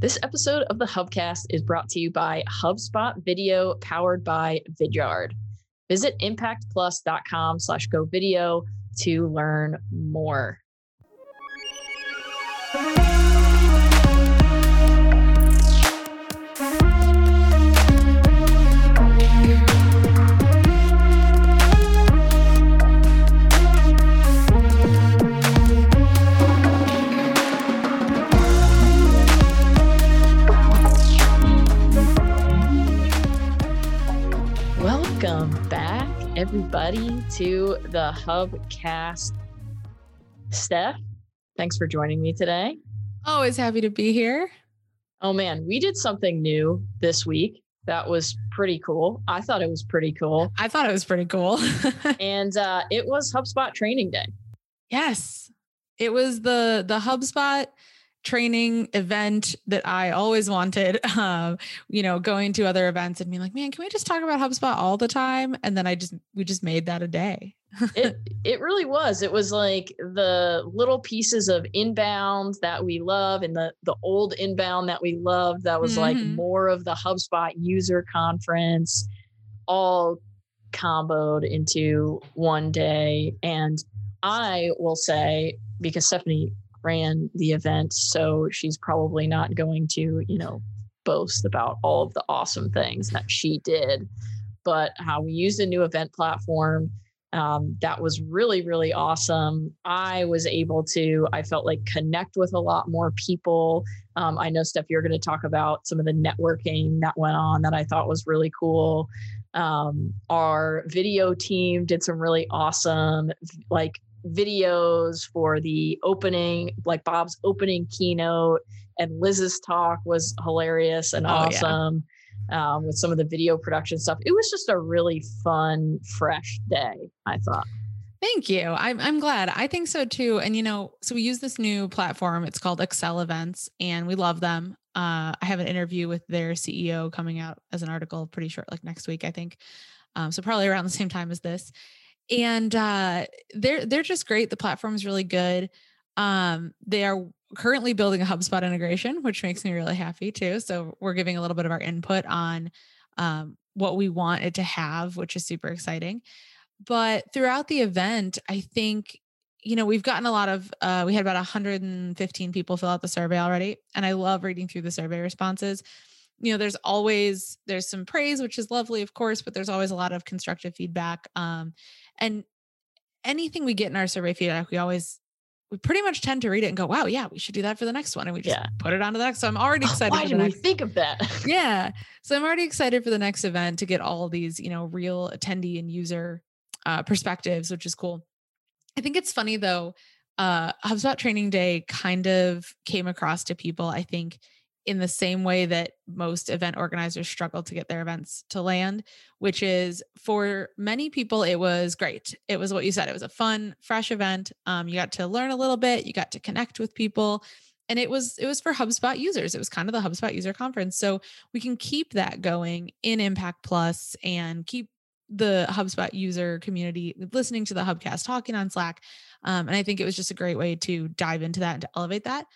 This episode of the Hubcast is brought to you by HubSpot Video powered by Vidyard. Visit impactplus.com slash go video to learn more. Everybody, to the Hubcast. Steph, thanks for joining me today. Always happy to be here. Oh man, we did something new this week that was pretty cool. I thought it was pretty cool. I thought it was pretty cool. and uh, it was HubSpot Training Day. Yes, it was the the HubSpot training event that I always wanted. Um, you know, going to other events and being like, man, can we just talk about HubSpot all the time? And then I just we just made that a day. it it really was. It was like the little pieces of inbound that we love and the the old inbound that we loved that was mm-hmm. like more of the HubSpot user conference all comboed into one day and I will say because Stephanie ran the event, so she's probably not going to, you know, boast about all of the awesome things that she did. But how we used a new event platform um, that was really, really awesome. I was able to, I felt like connect with a lot more people. Um, I know, Steph, you're going to talk about some of the networking that went on that I thought was really cool. Um, our video team did some really awesome, like videos for the opening, like Bob's opening keynote, and Liz's talk was hilarious and oh, awesome yeah. um, with some of the video production stuff. It was just a really fun, fresh day, I thought. Thank you. I'm, I'm glad. I think so too. And, you know, so we use this new platform. It's called Accelevents, and we love them. Uh, I have an interview with their CEO coming out as an article pretty short, like next week, I think. Um, so probably around the same time as this and uh, they're they're just great. The platform is really good. Um, they are currently building a HubSpot integration, which makes me really happy too. So we're giving a little bit of our input on um, what we want it to have, which is super exciting. But throughout the event, I think you know we've gotten a lot of uh, we had about 115 people fill out the survey already and i love reading through the survey responses you know there's always there's some praise which is lovely of course but there's always a lot of constructive feedback um, and anything we get in our survey feedback, we always we pretty much tend to read it and go, wow, yeah, we should do that for the next one. And we just yeah. put it on to the next. So I'm already excited. Why didn't we think of that? yeah. So I'm already excited for the next event to get all these, you know, real attendee and user uh, perspectives, which is cool. I think it's funny though. Uh, HubSpot Training Day kind of came across to people, I think, in the same way that most event organizers struggle to get their events to land, which is for many people, it was great. It was what you said. It was a fun, fresh event. Um, you got to learn a little bit, you got to connect with people. And it was it was for HubSpot users. It was kind of the HubSpot user conference. So we can keep that going in Impact Plus and keep the HubSpot user community listening to the Hubcast, talking on Slack. Um, and I think it was just a great way to dive into that and to elevate that.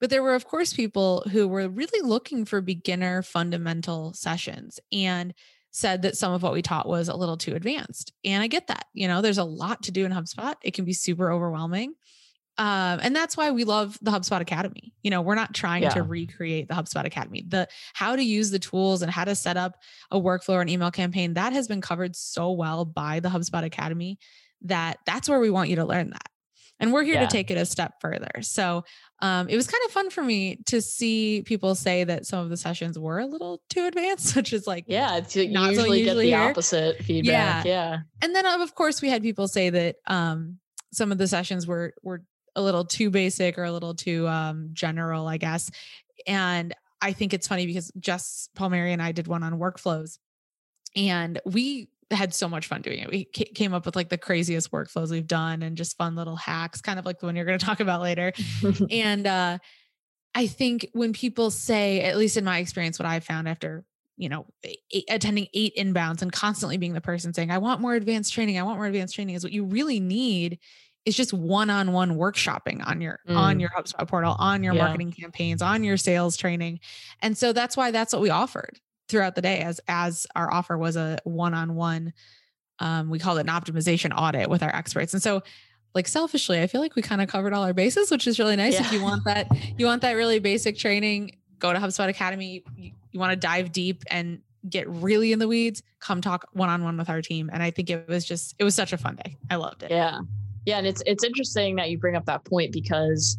But there were, of course, people who were really looking for beginner fundamental sessions and said that some of what we taught was a little too advanced. And I get that. You know, there's a lot to do in HubSpot, it can be super overwhelming. Um, and that's why we love the HubSpot Academy. You know, we're not trying yeah. to recreate the HubSpot Academy. The how to use the tools and how to set up a workflow or an email campaign that has been covered so well by the HubSpot Academy that that's where we want you to learn that. And we're here yeah. to take it a step further. So um, it was kind of fun for me to see people say that some of the sessions were a little too advanced, which is like, yeah, it's, you not usually, get the here. opposite feedback. Yeah. yeah. And then of course we had people say that um, some of the sessions were, were a little too basic or a little too um, general, I guess. And I think it's funny because Jess Palmieri and I did one on workflows and we had so much fun doing it. We came up with like the craziest workflows we've done and just fun little hacks, kind of like the one you're going to talk about later. and uh, I think when people say, at least in my experience, what I found after you know eight, attending eight inbounds and constantly being the person saying, "I want more advanced training. I want more advanced training," is what you really need is just one-on-one workshopping on your mm. on your HubSpot portal, on your yeah. marketing campaigns, on your sales training. And so that's why that's what we offered throughout the day as as our offer was a one-on-one um, we called it an optimization audit with our experts. And so like selfishly, I feel like we kind of covered all our bases, which is really nice. Yeah. If you want that, you want that really basic training, go to HubSpot Academy. You, you want to dive deep and get really in the weeds, come talk one on one with our team. And I think it was just, it was such a fun day. I loved it. Yeah. Yeah. And it's, it's interesting that you bring up that point because,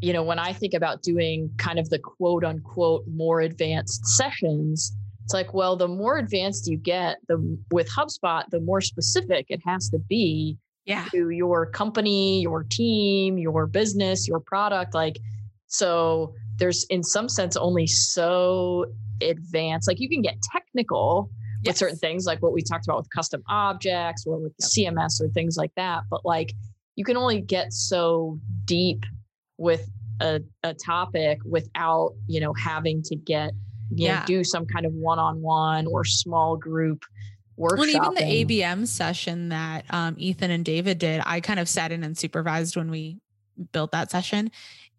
you know, when I think about doing kind of the quote unquote more advanced sessions, it's like, well, the more advanced you get, the with HubSpot, the more specific it has to be yeah. to your company, your team, your business, your product. Like, so there's in some sense only so advanced. Like you can get technical yes. with certain things, like what we talked about with custom objects or with yep. CMS or things like that. But like you can only get so deep with a, a topic without, you know, having to get, you yeah. know, do some kind of one-on-one or small group workshop. Well, even the ABM session that um, Ethan and David did, I kind of sat in and supervised when we built that session.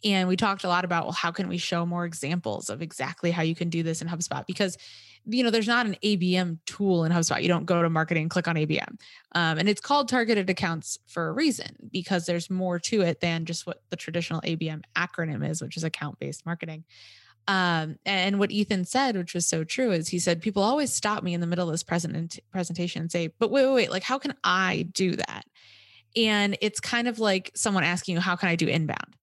And we talked a lot about, well, how can we show more examples of exactly how you can do this in HubSpot? Because, you know, there's not an ABM tool in HubSpot. You don't go to marketing, click on ABM. Um, and it's called targeted accounts for a reason because there's more to it than just what the traditional ABM acronym is, which is account based marketing. Um, and what Ethan said, which was so true, is he said, people always stop me in the middle of this present presentation and say, but wait, wait, wait, like, how can I do that? And it's kind of like someone asking you, how can I do inbound?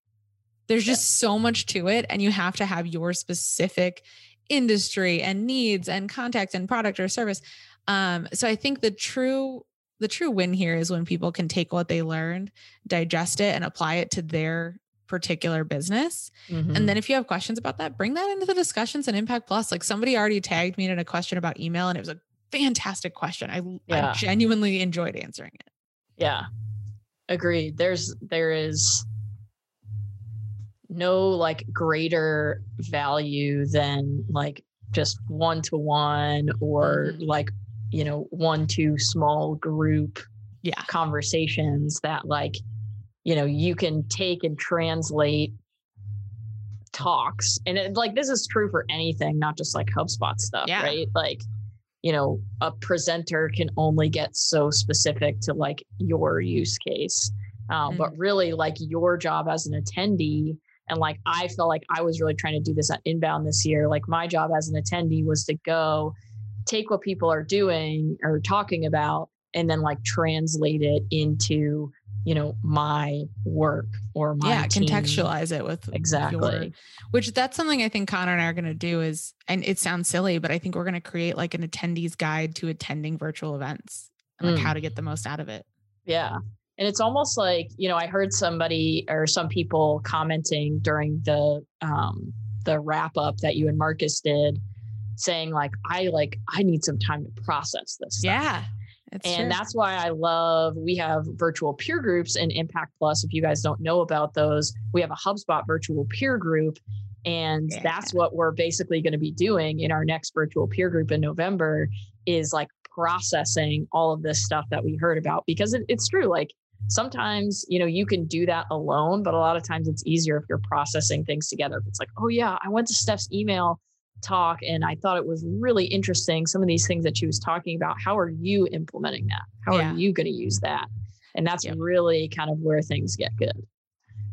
There's just so much to it. And you have to have your specific industry and needs and contact and product or service. Um, so I think the true the true win here is when people can take what they learned, digest it, and apply it to their particular business. Mm-hmm. And then if you have questions about that, bring that into the discussions and Impact Plus. Like somebody already tagged me in a question about email and it was a fantastic question. I, yeah. I genuinely enjoyed answering it. Yeah. Agreed. There's there is no like greater value than like just one to one or mm-hmm. like you know one to small group yeah conversations that like you know you can take and translate talks and it, like this is true for anything not just like hubspot stuff yeah. right like you know a presenter can only get so specific to like your use case um, mm-hmm. but really like your job as an attendee and like i felt like i was really trying to do this at inbound this year like my job as an attendee was to go take what people are doing or talking about and then like translate it into you know my work or my yeah team. contextualize it with exactly your, which that's something i think connor and i are going to do is and it sounds silly but i think we're going to create like an attendees guide to attending virtual events and like mm. how to get the most out of it yeah and it's almost like you know i heard somebody or some people commenting during the um the wrap up that you and marcus did saying like i like i need some time to process this stuff. yeah and true. that's why I love we have virtual peer groups in Impact Plus. If you guys don't know about those, we have a HubSpot virtual peer group. And yeah. that's what we're basically going to be doing in our next virtual peer group in November is like processing all of this stuff that we heard about because it, it's true. Like sometimes, you know, you can do that alone, but a lot of times it's easier if you're processing things together. If it's like, oh, yeah, I went to Steph's email talk and I thought it was really interesting some of these things that she was talking about. How are you implementing that? How yeah. are you going to use that? And that's yep. really kind of where things get good.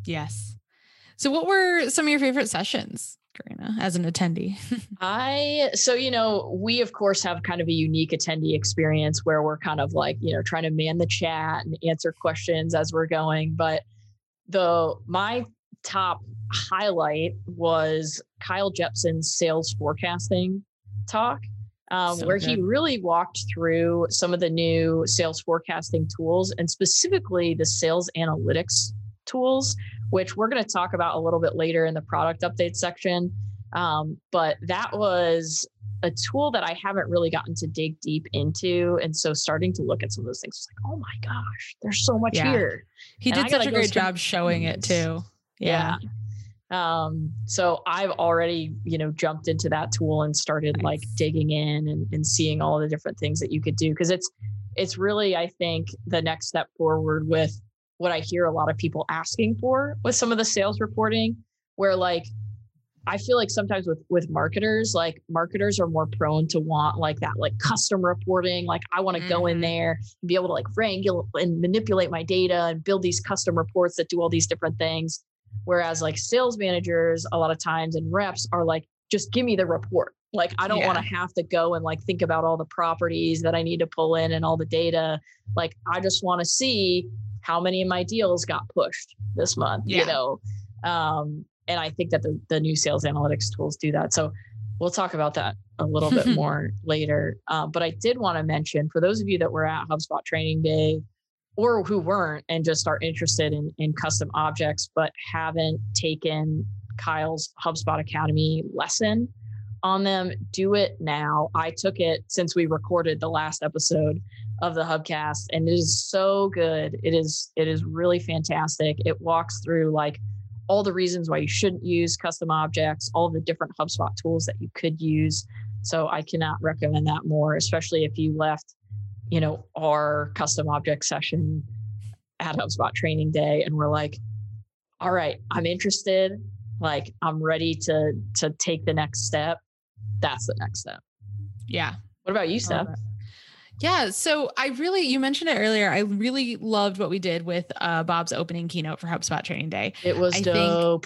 Yes. So what were some of your favorite sessions? Karina, as an attendee? I, so, you know, we of course have kind of a unique attendee experience where we're kind of like, you know, trying to man the chat and answer questions as we're going. But the, my top highlight was Kyle Jepson's sales forecasting talk, um, so where good. he really walked through some of the new sales forecasting tools and specifically the sales analytics tools, which we're going to talk about a little bit later in the product update section. Um, but that was a tool that I haven't really gotten to dig deep into. And so starting to look at some of those things, it's like, oh my gosh, there's so much yeah. here. He and did such a great job showing it too. Yeah. yeah. Um, so I've already, you know, jumped into that tool and started nice. like digging in and, and seeing all the different things that you could do. Cause it's, it's really, I think the next step forward with what I hear a lot of people asking for with some of the sales reporting, where like I feel like sometimes with with marketers, like marketers are more prone to want like that, like custom reporting. Like I want to mm-hmm. go in mm-hmm. there and be able to like wrangle and manipulate my data and build these custom reports that do all these different things. Whereas like sales managers, a lot of times and reps are like, just give me the report. Like I don't yeah. want to have to go and like think about all the properties that I need to pull in and all the data. Like I just want to see how many of my deals got pushed this month, yeah. you know. Um, and I think that the, the new sales analytics tools do that. So we'll talk about that a little bit more later. Um, but I did want to mention for those of you that were at HubSpot Training Day or who weren't and just are interested in, in custom objects but haven't taken Kyle's HubSpot Academy lesson on them, do it now. I took it since we recorded the last episode of the Hubcast and it is so good. It is it is really fantastic. It walks through like all the reasons why you shouldn't use custom objects, all the different HubSpot tools that you could use. So I cannot recommend that more, especially if you left, you know, our custom object session at HubSpot training day and we're like, all right, I'm interested. Like I'm ready to to take the next step. That's the next step. Yeah. What about you, Steph? Yeah. So I really, you mentioned it earlier. I really loved what we did with uh, Bob's opening keynote for HubSpot Training Day. It was I dope.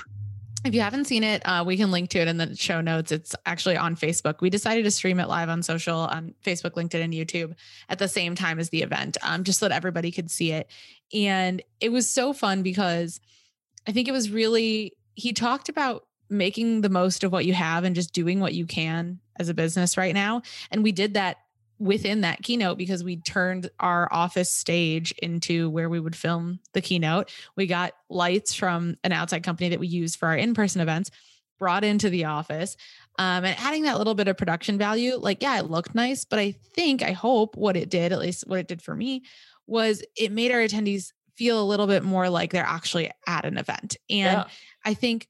if you haven't seen it, uh, we can link to it in the show notes. It's actually on Facebook. We decided to stream it live on social on Facebook, LinkedIn, and YouTube at the same time as the event, um, just so that everybody could see it. And it was so fun because I think it was really, he talked about making the most of what you have and just doing what you can as a business right now. And we did that within that keynote because we turned our office stage into where we would film the keynote. We got lights from an outside company that we use for our in person events brought into the office um, and adding that little bit of production value. Like, yeah, it looked nice, but I think, I hope what it did, at least what it did for me, was it made our attendees feel a little bit more like they're actually at an event. And yeah. I think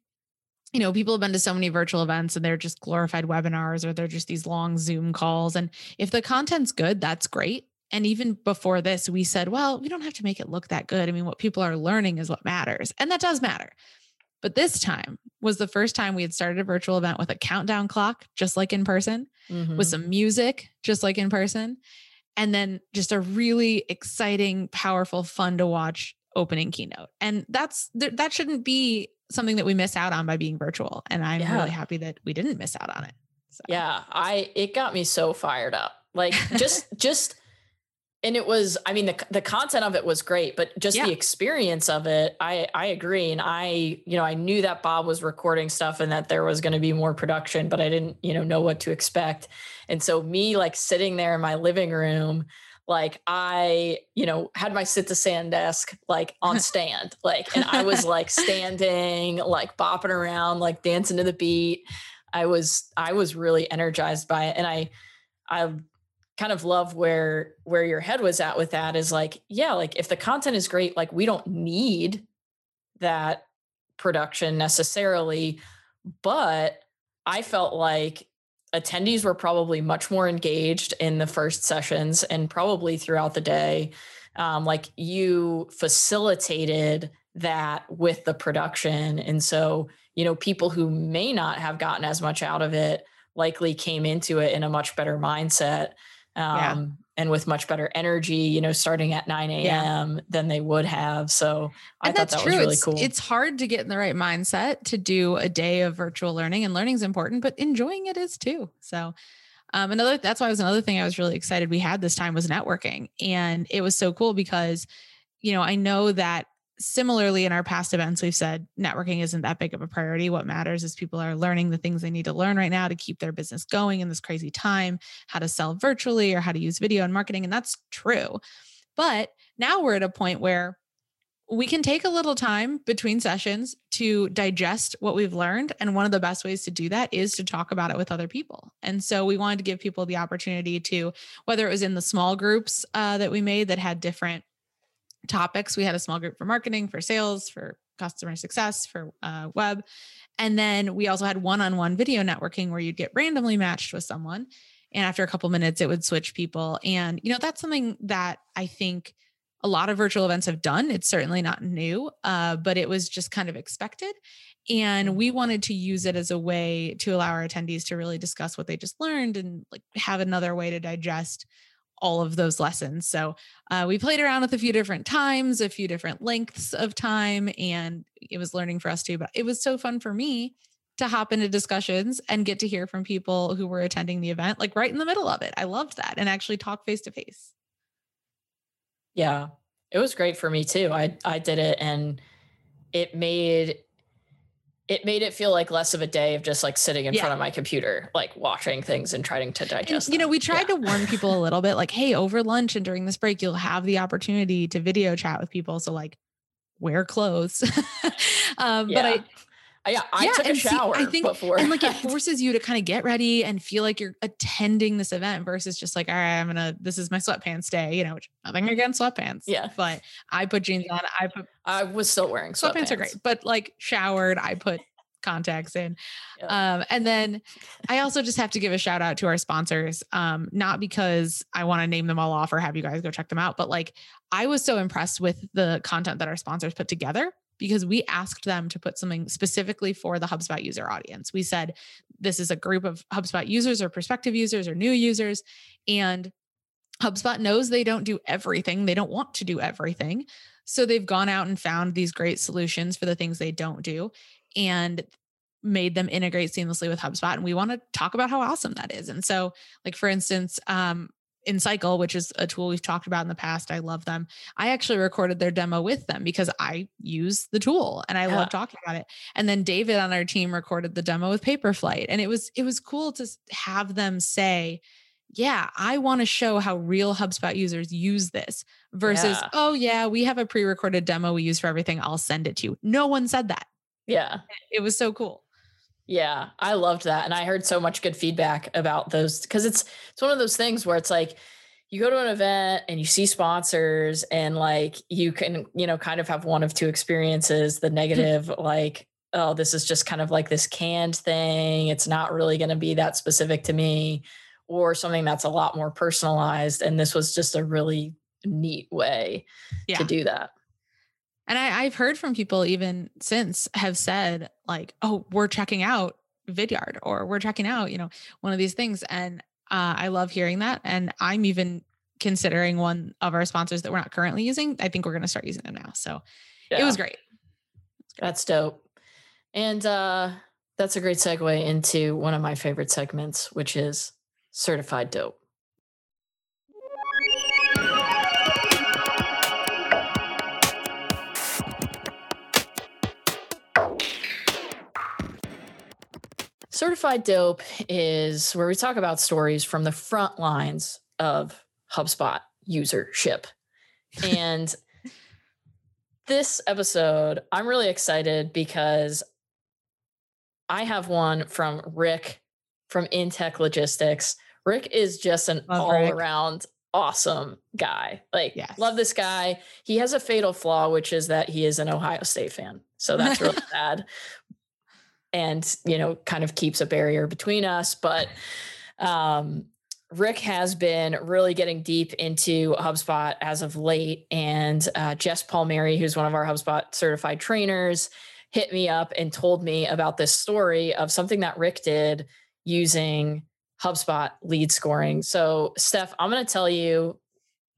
you know, people have been to so many virtual events and they're just glorified webinars or they're just these long Zoom calls. And if the content's good, that's great. And even before this, we said, well, we don't have to make it look that good. I mean, what people are learning is what matters. And that does matter. But this time was the first time we had started a virtual event with a countdown clock, just like in person, mm-hmm. with some music, just like in person. And then just a really exciting, powerful, fun to watch opening keynote. And that's that shouldn't be something that we miss out on by being virtual. And I'm yeah. really happy that we didn't miss out on it. So. Yeah, I it got me so fired up. Like just just and it was I mean the the content of it was great, but just yeah. the experience of it, I I agree and I you know, I knew that Bob was recording stuff and that there was going to be more production, but I didn't, you know, know what to expect. And so me like sitting there in my living room like I, you know, had my sit to stand desk like on stand, like, and I was like standing, like bopping around, like dancing to the beat. I was, I was really energized by it. And I, I kind of love where, where your head was at with that is like, yeah, like if the content is great, like we don't need that production necessarily, but I felt like attendees were probably much more engaged in the first sessions and probably throughout the day. Um, like you facilitated that with the production. And so, you know, people who may not have gotten as much out of it likely came into it in a much better mindset. Um, yeah and with much better energy, you know, starting at 9 a.m. Yeah. than they would have. So I and thought that true. was really it's, cool. It's hard to get in the right mindset to do a day of virtual learning and learning is important, but enjoying it is too. So um, another that's why was another thing I was really excited we had this time was networking. And it was so cool because, you know, I know that similarly in our past events we've said networking isn't that big of a priority what matters is people are learning the things they need to learn right now to keep their business going in this crazy time how to sell virtually or how to use video and marketing and that's true but now we're at a point where we can take a little time between sessions to digest what we've learned. And one of the best ways to do that is to talk about it with other people. And so we wanted to give people the opportunity to, whether it was in the small groups uh, that we made that had different topics. We had a small group for marketing, for sales, for customer success, for uh, web. And then we also had one on one video networking where you'd get randomly matched with someone. And after a couple minutes, it would switch people. And, you know, that's something that I think a lot of virtual events have done. It's certainly not new, uh, but it was just kind of expected. And we wanted to use it as a way to allow our attendees to really discuss what they just learned and like have another way to digest all of those lessons. So uh, we played around with a few different times, a few different lengths of time, and it was learning for us too. But it was so fun for me to hop into discussions and get to hear from people who were attending the event, like right in the middle of it. I loved that and actually talk face to face. Yeah. It was great for me too. I I did it and it made it made it feel like less of a day of just like sitting in Yeah. front of my computer, like watching things and trying to And, digest. you know, we tried Yeah. to warn people a little bit like, hey, over lunch and during this break, you'll have the opportunity to video chat with people. So, like, wear clothes. um, Yeah. But I, yeah, I Yeah, took a and see, shower I think- before. and like it forces you to kind of get ready and feel like you're attending this event versus just like all right i'm gonna this is my sweatpants day you know which nothing against sweatpants Yeah. but i put jeans on i put I was still wearing sweatpants. sweatpants are great but like showered i put contacts in Yep. um and then i also just have to give a shout out to our sponsors um not because i want to name them all off or have you guys go check them out but like i was so impressed with the content that our sponsors put together because we asked them to put something specifically for the HubSpot user audience. We said this is a group of HubSpot users or prospective users or new users. And HubSpot knows they don't do everything, they don't want to do everything. So they've gone out and found these great solutions for the things they don't do and made them integrate seamlessly with HubSpot. And we want to talk about how awesome that is. And so, like, for instance, um, InCycle, which is a tool we've talked about in the past, I love them. I actually recorded their demo with them because I use the tool and I Yeah. love talking about it. And then David on our team recorded the demo with Paperflite, and it was it was cool to have them say, "Yeah, I want to show how real HubSpot users use this." Versus, Yeah. "Oh yeah, we have a pre-recorded demo we use for everything. I'll send it to you." No one said that. yeah. It was so cool. Yeah, I loved that, and I heard so much good feedback about those because it's it's one of those things where it's like you go to an event and you see sponsors, and like you can you know kind of have one of two experiences: the hmm. negative, like oh, this is just kind of like this canned thing; it's not really going to be that specific to me, or something that's a lot more personalized. And this was just a really neat way Yeah. to do that. And I, I've heard from people even since have said like, "Oh, we're checking out Vidyard, or we're checking out, you know, one of these things." And uh, I love hearing that. And I'm even considering one of our sponsors that we're not currently using. I think we're going to start using them now. So it was great. That's dope. And uh, that's a great segue into one of my favorite segments, which is certified dope. Certified dope is where we talk about stories from the front lines of HubSpot usership. And this episode, I'm really excited because I have one from Rick from Intech Logistics. Rick is just an Love all Rick. around awesome guy. Like, Yes. love this guy. He has a fatal flaw, which is that he is an Ohio State fan. So that's really sad. And, you know, kind of keeps a barrier between us. But um, Rick has been really getting deep into HubSpot as of late. And uh, Jess Palmieri, who's one of our HubSpot certified trainers, hit me up and told me about this story of something that Rick did using HubSpot lead scoring. So, Steph, I'm going to tell you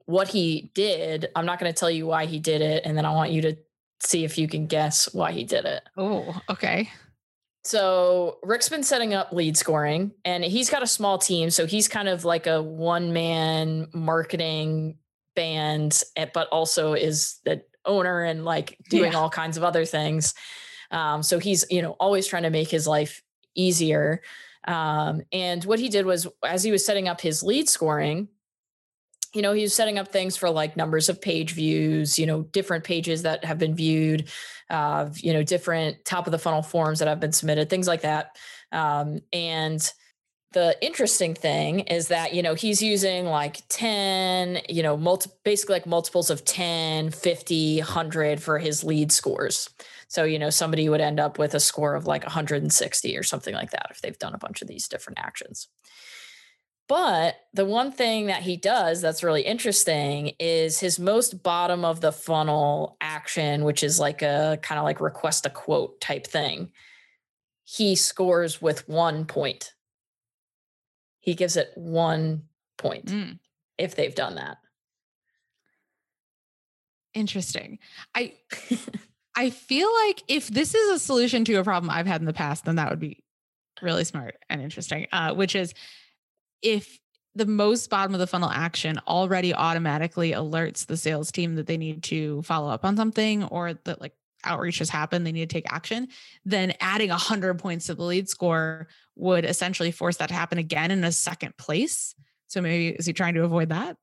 what he did. I'm not going to tell you why he did it. And then I want you to see if you can guess why he did it. Oh, okay. So Rick's been setting up lead scoring and he's got a small team. So he's kind of like a one man marketing band, eh, but also is the owner and like doing Yeah. all kinds of other things. Um, so he's, you know, always trying to make his life easier. Um, and what he did was as he was setting up his lead scoring, you know, he's setting up things for like numbers of page views, you know, different pages that have been viewed, uh, you know, different top of the funnel forms that have been submitted, things like that. Um, and the interesting thing is that, you know, he's using like 10, you know, multi- basically like multiples of 10, 50, 100 for his lead scores. So, you know, somebody would end up with a score of like 160 or something like that if they've done a bunch of these different actions. But the one thing that he does that's really interesting is his most bottom of the funnel action, which is like a kind of like request a quote type thing. He scores with one point. He gives it one point mm. if they've done that. Interesting. I I feel like if this is a solution to a problem I've had in the past, then that would be really smart and interesting. Uh, which is if the most bottom of the funnel action already automatically alerts the sales team that they need to follow up on something or that like outreach has happened, they need to take action, then adding 100 points to the lead score would essentially force that to happen again in a second place. So maybe is he trying to avoid that?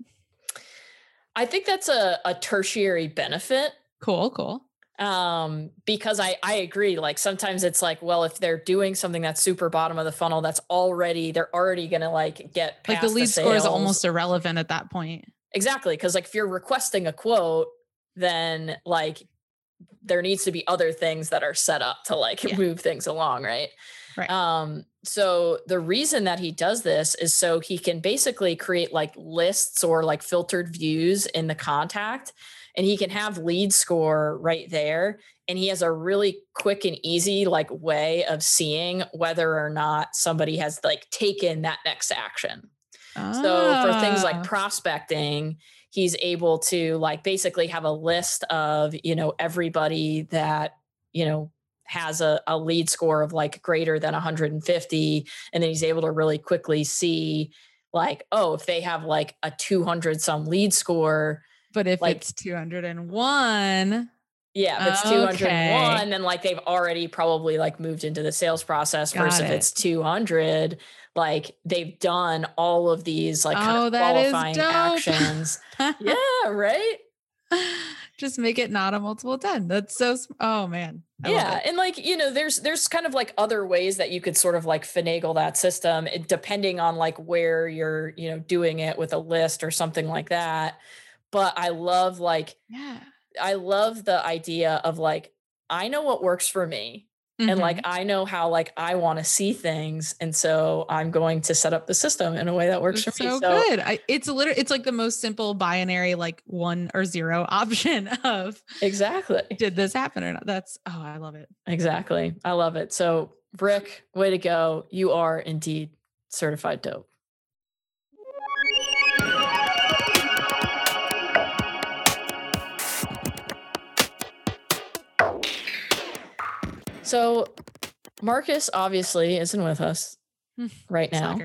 I think that's a, a tertiary benefit. Cool, cool um because i i agree like sometimes it's like well if they're doing something that's super bottom of the funnel that's already they're already gonna like get like the lead the score is almost irrelevant at that point. Exactly because like if you're requesting a quote then like there needs to be other things that are set up to like yeah. move things along right? Right. Um so the reason that he does this is so he can basically create like lists or like filtered views in the contact and he can have lead score right there and he has a really quick and easy like way of seeing whether or not somebody has like taken that next action ah. so for things like ah. prospecting he's able to like basically have a list of you know everybody that you know has a, a lead score of like greater than 150 and then he's able to really quickly see like oh if they have like a 200 some lead score but if like, it's 201, yeah, if it's okay. 201, then like they've already probably like moved into the sales process. Got versus it. if it's 200, like they've done all of these like oh, qualifying actions. yeah, right. Just make it not a multiple 10. That's so oh man. I yeah, and like you know, there's there's kind of like other ways that you could sort of like finagle that system, depending on like where you're you know doing it with a list or something like that but I love like yeah. I love the idea of like I know what works for me. Mm-hmm. And like mm-hmm. I know how like I want to see things, and so I'm going to set up the system in a way that works it's for me. So, so good. I, it's literally it's like the most simple binary like one or zero option of exactly did this happen or not. That's oh I love it. Exactly, I love it. So Rick, way to go! You are indeed certified dope. So Marcus obviously isn't with us hmm. right now.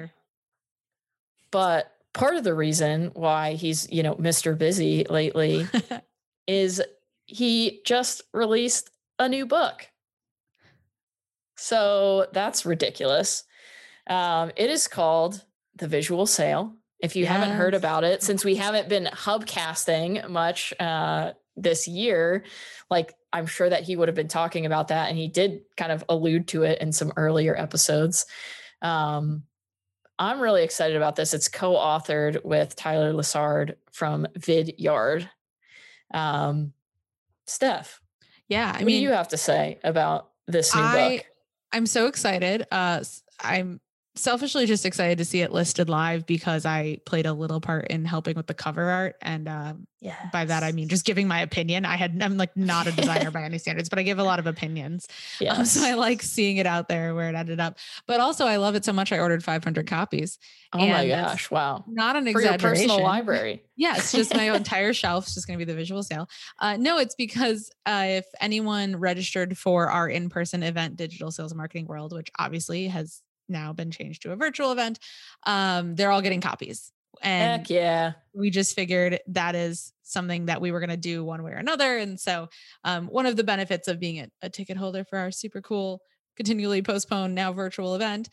But part of the reason why he's, you know, Mr. Busy lately is he just released a new book. So that's ridiculous. Um, it is called The Visual Sale. If you yes. haven't heard about it, since we haven't been hubcasting much uh, this year, like I'm sure that he would have been talking about that. And he did kind of allude to it in some earlier episodes. Um, I'm really excited about this. It's co authored with Tyler Lessard from Vidyard. Um, Steph. Yeah. I what mean, do you have to say about this new I, book? I'm so excited. Uh, I'm selfishly just excited to see it listed live because I played a little part in helping with the cover art. And um, yes. by that, I mean just giving my opinion. I had, I'm like not a designer by any standards, but I give a lot of opinions. Yes. Um, so I like seeing it out there where it ended up. But also, I love it so much, I ordered 500 copies. Oh and my gosh. Wow. Not an For exaggeration. personal library. yeah. It's just my entire shelf is just going to be the visual sale. Uh, no, it's because uh, if anyone registered for our in person event, Digital Sales Marketing World, which obviously has now been changed to a virtual event. Um, they're all getting copies. And Heck yeah. We just figured that is something that we were going to do one way or another. And so, um, one of the benefits of being a, a ticket holder for our super cool, continually postponed, now virtual event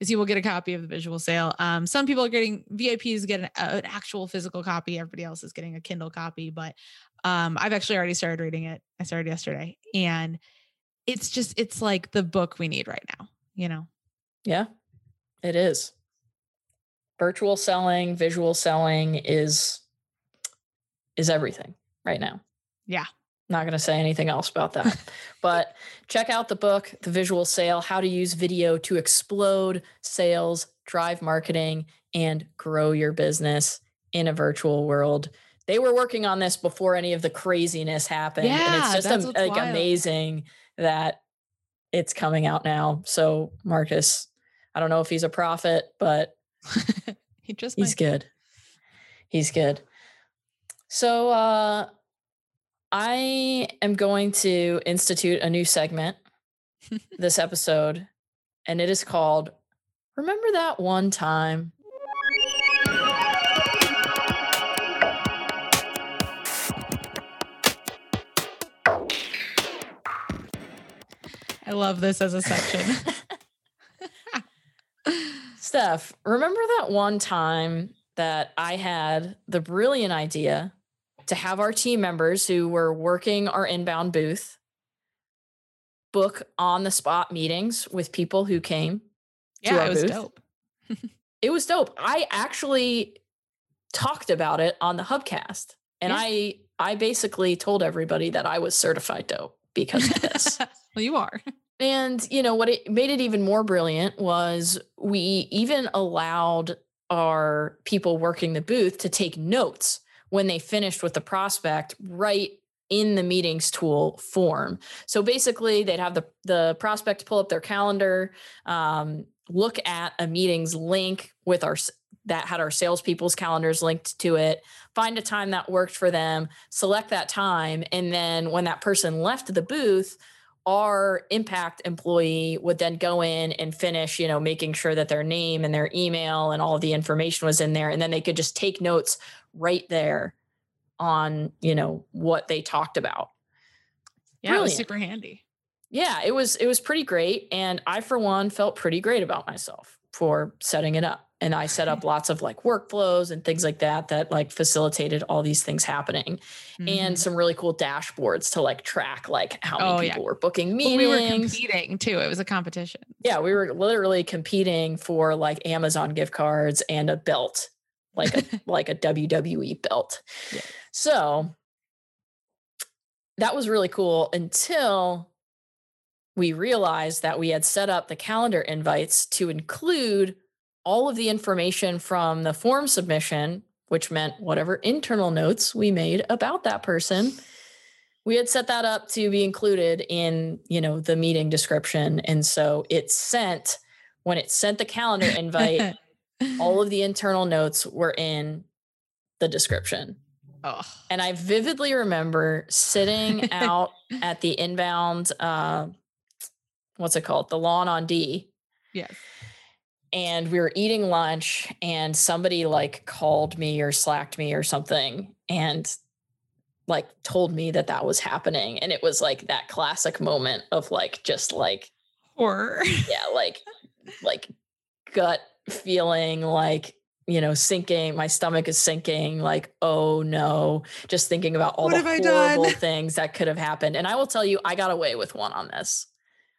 is you will get a copy of the visual sale. Um, some people are getting VIPs get an, an, actual physical copy. Everybody else is getting a Kindle copy, but um, I've actually already started reading it. I started yesterday, and it's just it's like the book we need right now. You know, yeah, it is. Virtual selling, visual selling is is everything right now. Yeah. not going to say anything else about that. but check out the book, The Visual Sale How to Use Video to Explode Sales, Drive Marketing, and Grow Your Business in a Virtual World. They were working on this before any of the craziness happened. Yeah, and it's just a, like wild. amazing that it's coming out now. So, Marcus, I don't know if he's a prophet, but he just he's might. good. He's good. So, uh, I am going to institute a new segment this episode, and it is called Remember That One Time? I love this as a section. Steph, remember that one time that I had the brilliant idea to have our team members who were working our inbound booth book on the spot meetings with people who came yeah, to our it was booth. dope. it was dope. I actually talked about it on the Hubcast, and yeah. I I basically told everybody that I was certified dope because of this. well, you are. And you know what it made it even more brilliant was we even allowed our people working the booth to take notes when they finished with the prospect right in the meetings tool form. So basically, they'd have the the prospect pull up their calendar, um, look at a meetings link with our that had our salespeople's calendars linked to it, find a time that worked for them, select that time, and then when that person left the booth, our impact employee would then go in and finish, you know, making sure that their name and their email and all of the information was in there. And then they could just take notes right there on, you know, what they talked about. Yeah, Brilliant. it was super handy. Yeah, it was it was pretty great. And I for one felt pretty great about myself for setting it up and I set up lots of like workflows and things like that that like facilitated all these things happening mm-hmm. and some really cool dashboards to like track like how many oh, people yeah. were booking meetings. Well, we were competing too. It was a competition. Yeah, we were literally competing for like Amazon gift cards and a belt, like a like a WWE belt. Yeah. So that was really cool until we realized that we had set up the calendar invites to include all of the information from the form submission, which meant whatever internal notes we made about that person, we had set that up to be included in, you know, the meeting description. And so it sent when it sent the calendar invite, all of the internal notes were in the description. Oh. And I vividly remember sitting out at the inbound, uh, what's it called? The lawn on D. Yes and we were eating lunch and somebody like called me or slacked me or something and like told me that that was happening and it was like that classic moment of like just like horror yeah like like gut feeling like you know sinking my stomach is sinking like oh no just thinking about all what the horrible things that could have happened and i will tell you i got away with one on this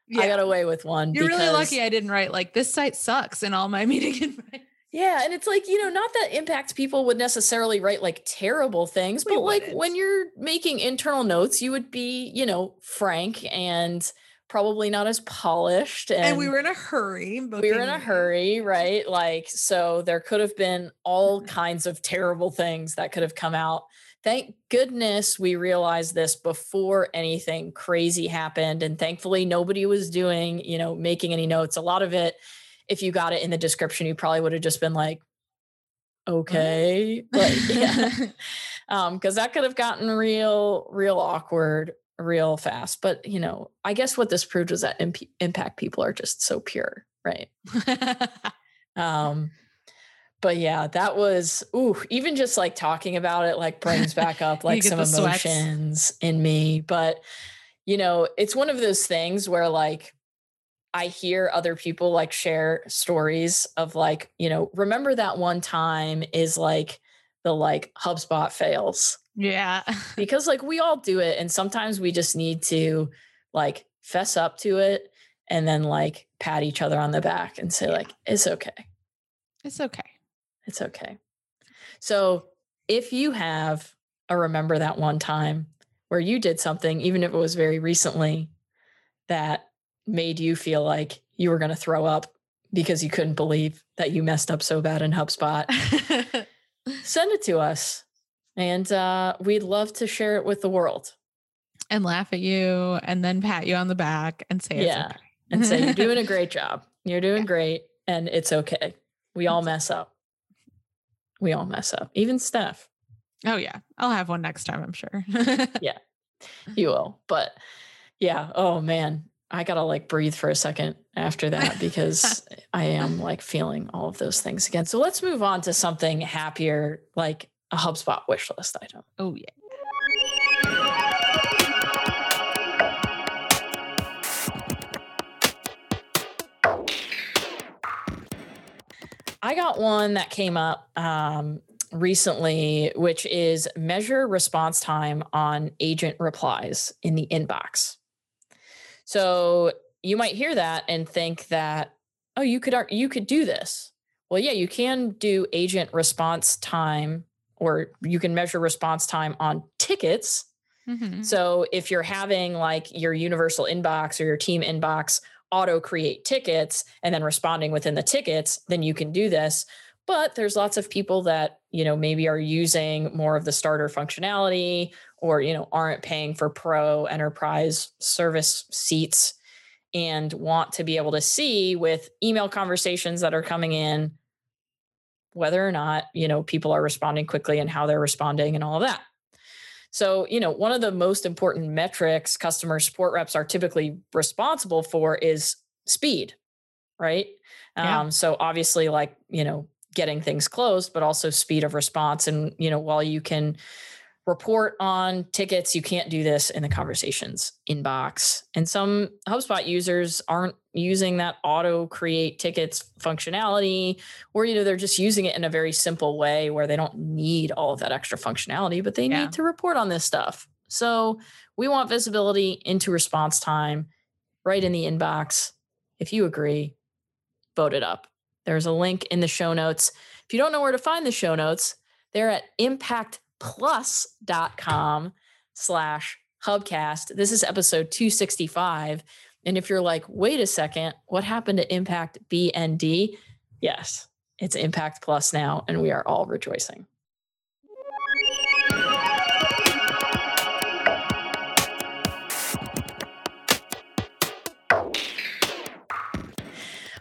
yeah. I got away with one. You're really lucky I didn't write like this site sucks in all my meeting invites. Yeah, and it's like, you know, not that impact people would necessarily write like terrible things, we but like wouldn't. when you're making internal notes, you would be, you know, frank and probably not as polished and, and we were in a hurry we were in a hurry right? Like so there could have been all kinds of terrible things that could have come out. Thank goodness we realized this before anything crazy happened and thankfully nobody was doing you know making any notes. A lot of it if you got it in the description you probably would have just been like okay but yeah. Um because that could have gotten real real awkward real fast but you know i guess what this proved was that imp- impact people are just so pure right um but yeah, that was ooh, even just like talking about it like brings back up like some emotions sweats. in me. But you know, it's one of those things where like I hear other people like share stories of like, you know, remember that one time is like the like HubSpot fails. Yeah. because like we all do it and sometimes we just need to like fess up to it and then like pat each other on the back and say yeah. like it's okay. It's okay. It's okay. So if you have a remember that one time, where you did something, even if it was very recently, that made you feel like you were going to throw up because you couldn't believe that you messed up so bad in HubSpot, send it to us. And uh, we'd love to share it with the world. And laugh at you and then pat you on the back and say, yeah. Okay. and say, you're doing a great job. You're doing yeah. great. And it's okay. We all mess up. We all mess up, even Steph. Oh, yeah. I'll have one next time, I'm sure. yeah, you will. But yeah, oh man, I gotta like breathe for a second after that because I am like feeling all of those things again. So let's move on to something happier, like a HubSpot wish list item. Oh yeah. I got one that came up um, recently, which is measure response time on agent replies in the inbox. So you might hear that and think that, oh, you could you could do this. Well, yeah, you can do agent response time, or you can measure response time on tickets. Mm-hmm. So if you're having like your universal inbox or your team inbox auto create tickets and then responding within the tickets, then you can do this. But there's lots of people that, you know, maybe are using more of the starter functionality or you know aren't paying for pro enterprise service seats and want to be able to see with email conversations that are coming in whether or not you know people are responding quickly and how they're responding and all of that so you know one of the most important metrics customer support reps are typically responsible for is speed right yeah. um, so obviously like you know getting things closed but also speed of response and you know while you can report on tickets. You can't do this in the conversations inbox. And some HubSpot users aren't using that auto create tickets functionality, or you know, they're just using it in a very simple way where they don't need all of that extra functionality, but they yeah. need to report on this stuff. So we want visibility into response time right in the inbox. If you agree, vote it up. There's a link in the show notes. If you don't know where to find the show notes, they're at impact plus.com slash hubcast. This is episode 265. And if you're like, wait a second, what happened to Impact BND? Yes, it's Impact Plus now, and we are all rejoicing.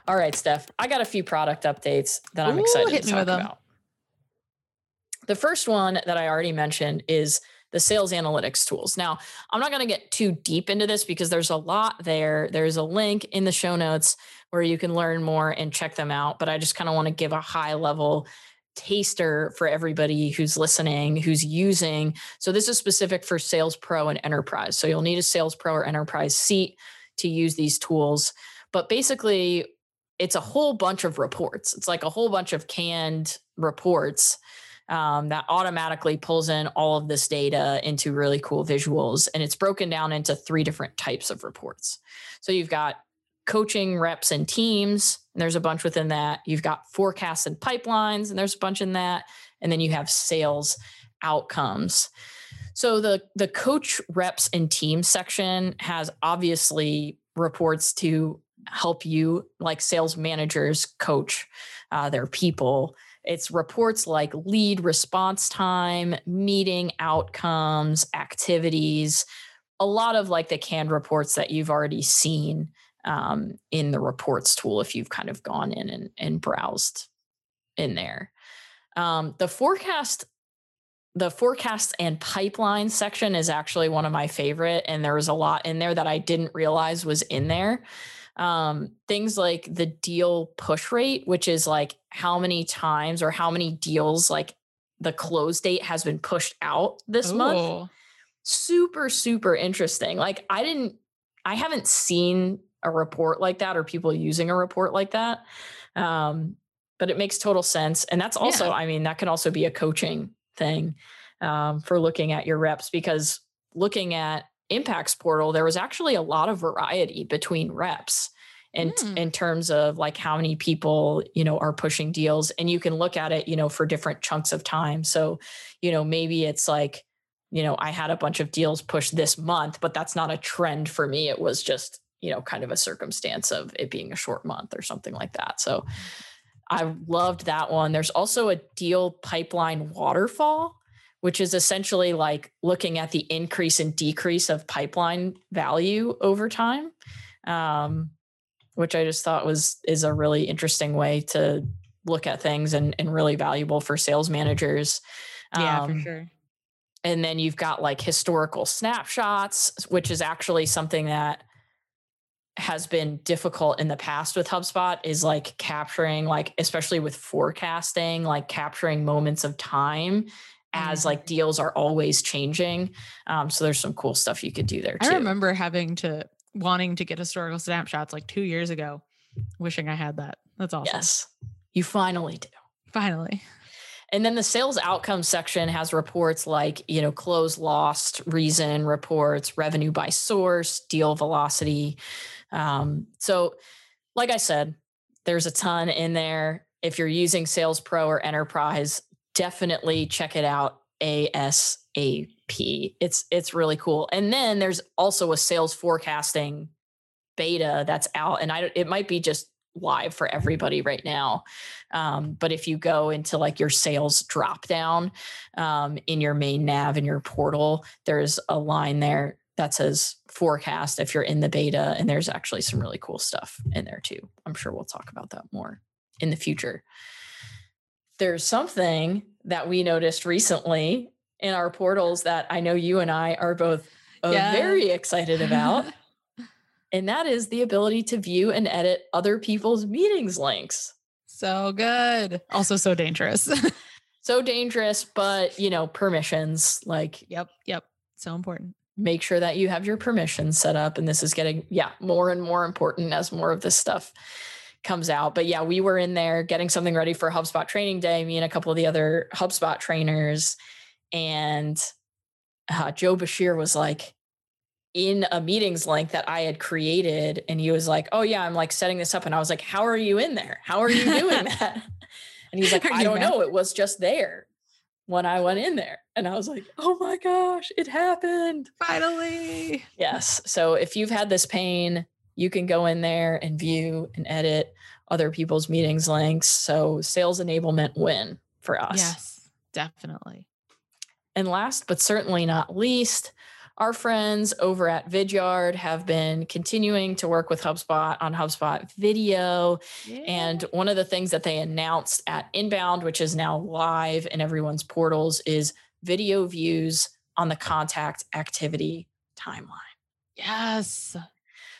All right, Steph, I got a few product updates that I'm Ooh, excited to talk about. The first one that I already mentioned is the sales analytics tools. Now, I'm not going to get too deep into this because there's a lot there. There's a link in the show notes where you can learn more and check them out. But I just kind of want to give a high level taster for everybody who's listening, who's using. So, this is specific for Sales Pro and Enterprise. So, you'll need a Sales Pro or Enterprise seat to use these tools. But basically, it's a whole bunch of reports. It's like a whole bunch of canned reports um, that automatically pulls in all of this data into really cool visuals. And it's broken down into three different types of reports. So you've got coaching reps and teams, and there's a bunch within that. You've got forecasts and pipelines, and there's a bunch in that. And then you have sales outcomes. So the the coach reps and team section has obviously reports to help you like sales managers coach uh, their people it's reports like lead response time, meeting outcomes, activities, a lot of like the canned reports that you've already seen um, in the reports tool if you've kind of gone in and, and browsed in there. Um, the forecast the forecast and pipeline section is actually one of my favorite and there was a lot in there that i didn't realize was in there um, things like the deal push rate, which is like how many times or how many deals like the close date has been pushed out this Ooh. month. Super, super interesting. Like I didn't, I haven't seen a report like that or people using a report like that. Um, but it makes total sense. And that's also, yeah. I mean, that can also be a coaching thing um, for looking at your reps because looking at impacts portal there was actually a lot of variety between reps and mm. in terms of like how many people you know are pushing deals and you can look at it you know for different chunks of time so you know maybe it's like you know, I had a bunch of deals pushed this month, but that's not a trend for me. It was just, you know, kind of a circumstance of it being a short month or something like that. So I loved that one. There's also a deal pipeline waterfall, which is essentially like looking at the increase and decrease of pipeline value over time. Um, which I just thought was is a really interesting way to look at things and, and really valuable for sales managers. Yeah, um, for sure. And then you've got like historical snapshots, which is actually something that has been difficult in the past with HubSpot is like capturing like especially with forecasting like capturing moments of time as like mm-hmm. deals are always changing um, so there's some cool stuff you could do there too. I remember having to wanting to get historical snapshots like 2 years ago wishing I had that that's awesome yes you finally do finally and then the sales outcome section has reports like, you know, close lost reason reports, revenue by source, deal velocity. Um, so, like I said, there's a ton in there. If you're using Sales Pro or Enterprise, definitely check it out. ASAP. It's it's really cool. And then there's also a sales forecasting beta that's out, and I it might be just live for everybody right now. Um, but if you go into like your sales drop down um, in your main nav in your portal, there's a line there that says forecast if you're in the beta. And there's actually some really cool stuff in there too. I'm sure we'll talk about that more in the future. There's something that we noticed recently in our portals that I know you and I are both uh, yeah. very excited about. and that is the ability to view and edit other people's meetings links. So good. Also so dangerous. so dangerous, but you know, permissions like Yep, yep. So important. Make sure that you have your permissions set up and this is getting yeah, more and more important as more of this stuff comes out. But yeah, we were in there getting something ready for HubSpot training day, me and a couple of the other HubSpot trainers and uh, Joe Bashir was like, in a meetings link that I had created. And he was like, Oh, yeah, I'm like setting this up. And I was like, How are you in there? How are you doing that? and he's like, I don't know. It was just there when I went in there. And I was like, Oh my gosh, it happened. Finally. Yes. So if you've had this pain, you can go in there and view and edit other people's meetings links. So sales enablement win for us. Yes, definitely. And last but certainly not least, our friends over at Vidyard have been continuing to work with HubSpot on HubSpot video. Yeah. And one of the things that they announced at Inbound, which is now live in everyone's portals, is video views on the contact activity timeline. Yes.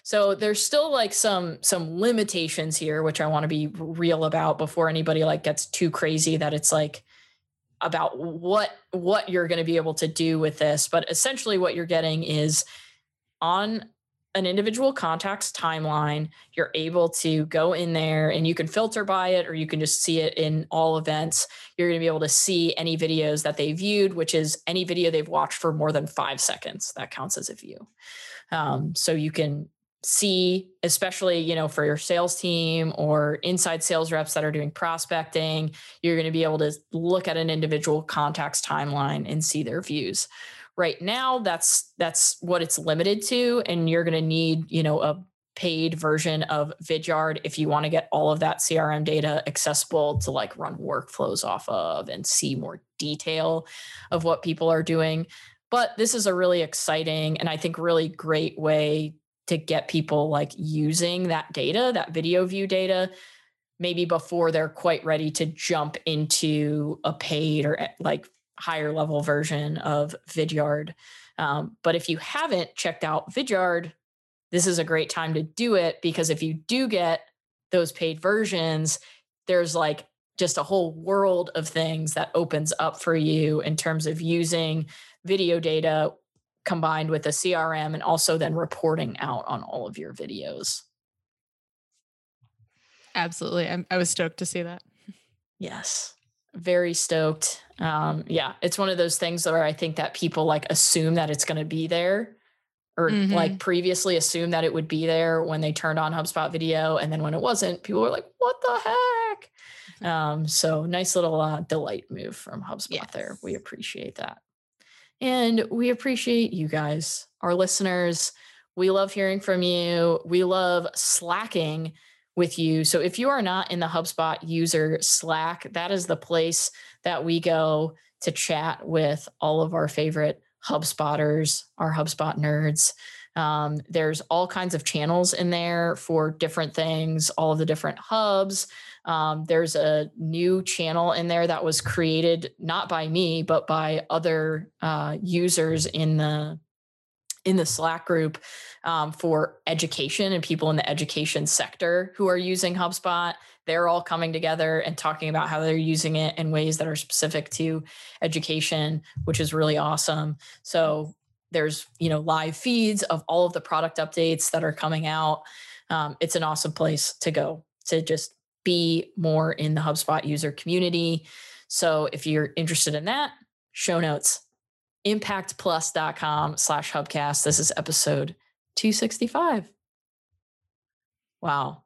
So there's still like some some limitations here, which I want to be real about before anybody like gets too crazy that it's like about what what you're going to be able to do with this. But essentially what you're getting is on an individual contact's timeline you're able to go in there and you can filter by it or you can just see it in all events. You're going to be able to see any videos that they viewed which is any video they've watched for more than five seconds. That counts as a view. Um, so you can see especially you know for your sales team or inside sales reps that are doing prospecting you're going to be able to look at an individual contact's timeline and see their views. Right now that's that's what it's limited to and you're going to need you know a paid version of vidyard if you want to get all of that crm data accessible to like run workflows off of and see more detail of what people are doing. But this is a really exciting and i think really great way to get people like using that data, that video view data, maybe before they're quite ready to jump into a paid or eh, like higher level version of Vidyard. Um, but if you haven't checked out Vidyard, this is a great time to do it because if you do get those paid versions, there's like just a whole world of things that opens up for you in terms of using video data combined with a CRM and also then reporting out on all of your videos. Absolutely. I'm, i was stoked to see that. Yes. Very stoked. Um, yeah, it's one of those things where I think that people like assume that it's going to be there or mm-hmm. like previously assumed that it would be there when they turned on HubSpot video. And then when it wasn't, people were like, what the heck? Um, so nice little uh, delight move from HubSpot yes. there. We appreciate that. And we appreciate you guys, our listeners. We love hearing from you. We love slacking with you. So if you are not in the HubSpot user Slack, that is the place that we go to chat with all of our favorite HubSpotters, our HubSpot nerds. Um, there's all kinds of channels in there for different things, all of the different hubs. Um, there's a new channel in there that was created not by me, but by other uh, users in the in the Slack group um, for education and people in the education sector who are using HubSpot. They're all coming together and talking about how they're using it in ways that are specific to education, which is really awesome. So there's you know live feeds of all of the product updates that are coming out. Um, it's an awesome place to go to just be more in the HubSpot user community. So if you're interested in that, show notes impactplus.com slash hubcast. This is episode 265. Wow.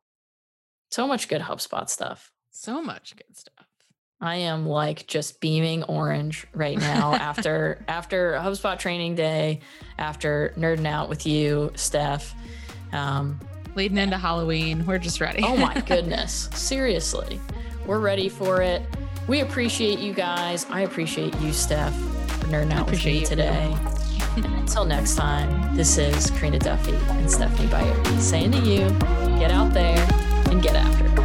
So much good HubSpot stuff. So much good stuff. I am like just beaming orange right now after after HubSpot training day, after nerding out with you, Steph. Um, Leading into Halloween, we're just ready. oh my goodness. Seriously. We're ready for it. We appreciate you guys. I appreciate you, Steph, for nerding out with me today. until next time, this is Karina Duffy and Stephanie Bayer saying to you, get out there and get after it.